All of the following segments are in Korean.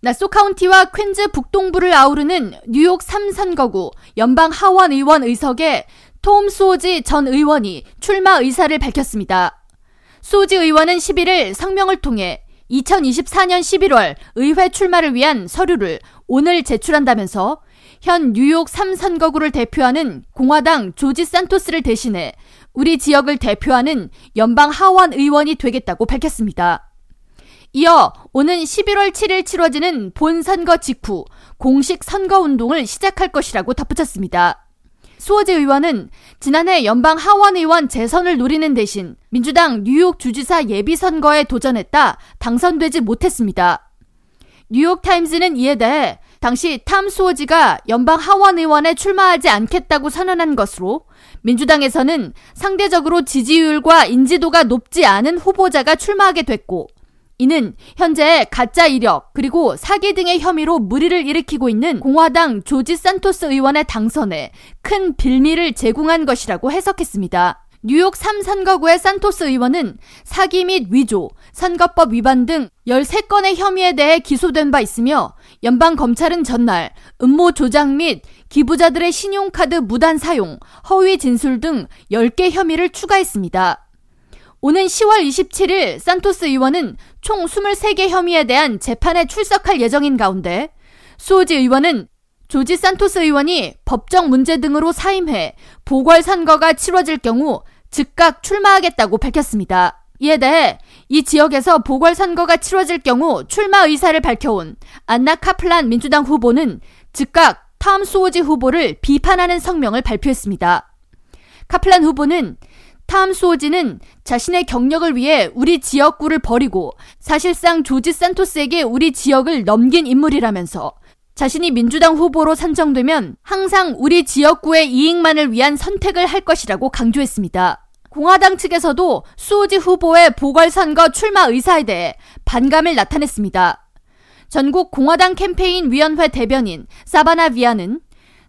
나소 카운티와 퀸즈 북동부를 아우르는 뉴욕 3선거구 연방 하원 의원 의석에 톰 소지 전 의원이 출마 의사를 밝혔습니다. 소지 의원은 11일 성명을 통해 2024년 11월 의회 출마를 위한 서류를 오늘 제출한다면서 현 뉴욕 3선거구를 대표하는 공화당 조지 산토스를 대신해 우리 지역을 대표하는 연방 하원 의원이 되겠다고 밝혔습니다. 이어 오는 11월 7일 치러지는 본선거 직후 공식 선거운동을 시작할 것이라고 덧붙였습니다. 수호지 의원은 지난해 연방 하원 의원 재선을 노리는 대신 민주당 뉴욕 주지사 예비선거에 도전했다 당선되지 못했습니다. 뉴욕타임즈는 이에 대해 당시 탐 수호지가 연방 하원 의원에 출마하지 않겠다고 선언한 것으로 민주당에서는 상대적으로 지지율과 인지도가 높지 않은 후보자가 출마하게 됐고 이는 현재 가짜 이력 그리고 사기 등의 혐의로 무리를 일으키고 있는 공화당 조지 산토스 의원의 당선에 큰 빌미를 제공한 것이라고 해석했습니다. 뉴욕 3선거구의 산토스 의원은 사기 및 위조, 선거법 위반 등 13건의 혐의에 대해 기소된 바 있으며 연방 검찰은 전날 음모 조작 및 기부자들의 신용카드 무단 사용, 허위 진술 등 10개 혐의를 추가했습니다. 오는 10월 27일 산토스 의원은 총 23개 혐의에 대한 재판에 출석할 예정인 가운데 수호지 의원은 조지 산토스 의원이 법적 문제 등으로 사임해 보궐선거가 치러질 경우 즉각 출마하겠다고 밝혔습니다. 이에 대해 이 지역에서 보궐선거가 치러질 경우 출마 의사를 밝혀온 안나 카플란 민주당 후보는 즉각 탐 수호지 후보를 비판하는 성명을 발표했습니다. 카플란 후보는 탐 수호지는 자신의 경력을 위해 우리 지역구를 버리고 사실상 조지 산토스에게 우리 지역을 넘긴 인물이라면서 자신이 민주당 후보로 선정되면 항상 우리 지역구의 이익만을 위한 선택을 할 것이라고 강조했습니다. 공화당 측에서도 수호지 후보의 보궐선거 출마 의사에 대해 반감을 나타냈습니다. 전국 공화당 캠페인 위원회 대변인 사바나 비아는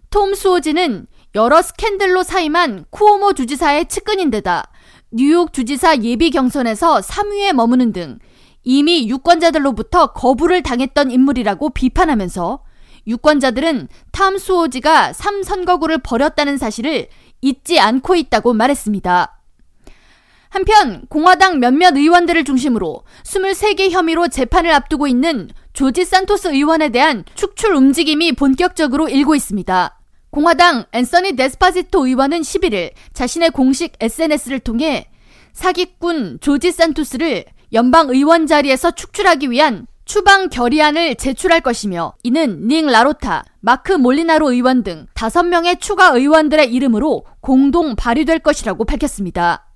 톰 수호지는 여러 스캔들로 사임한 쿠오모 주지사의 측근인데다 뉴욕 주지사 예비 경선에서 3위에 머무는 등 이미 유권자들로부터 거부를 당했던 인물이라고 비판하면서 유권자들은 탐 수호지가 3선거구를 버렸다는 사실을 잊지 않고 있다고 말했습니다. 한편 공화당 몇몇 의원들을 중심으로 23개 혐의로 재판을 앞두고 있는 조지 산토스 의원에 대한 축출 움직임이 본격적으로 일고 있습니다. 공화당 앤서니 데스파지토 의원은 11일 자신의 공식 SNS를 통해 사기꾼 조지 산토스를 연방 의원 자리에서 축출하기 위한 추방 결의안을 제출할 것이며 이는 닝 라로타, 마크 몰리나로 의원 등 5명의 추가 의원들의 이름으로 공동 발의될 것이라고 밝혔습니다.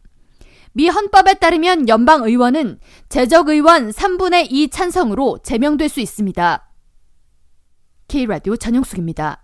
미 헌법에 따르면 연방 의원은 재적 의원 3분의 2 찬성으로 제명될 수 있습니다. K라디오 전영숙입니다.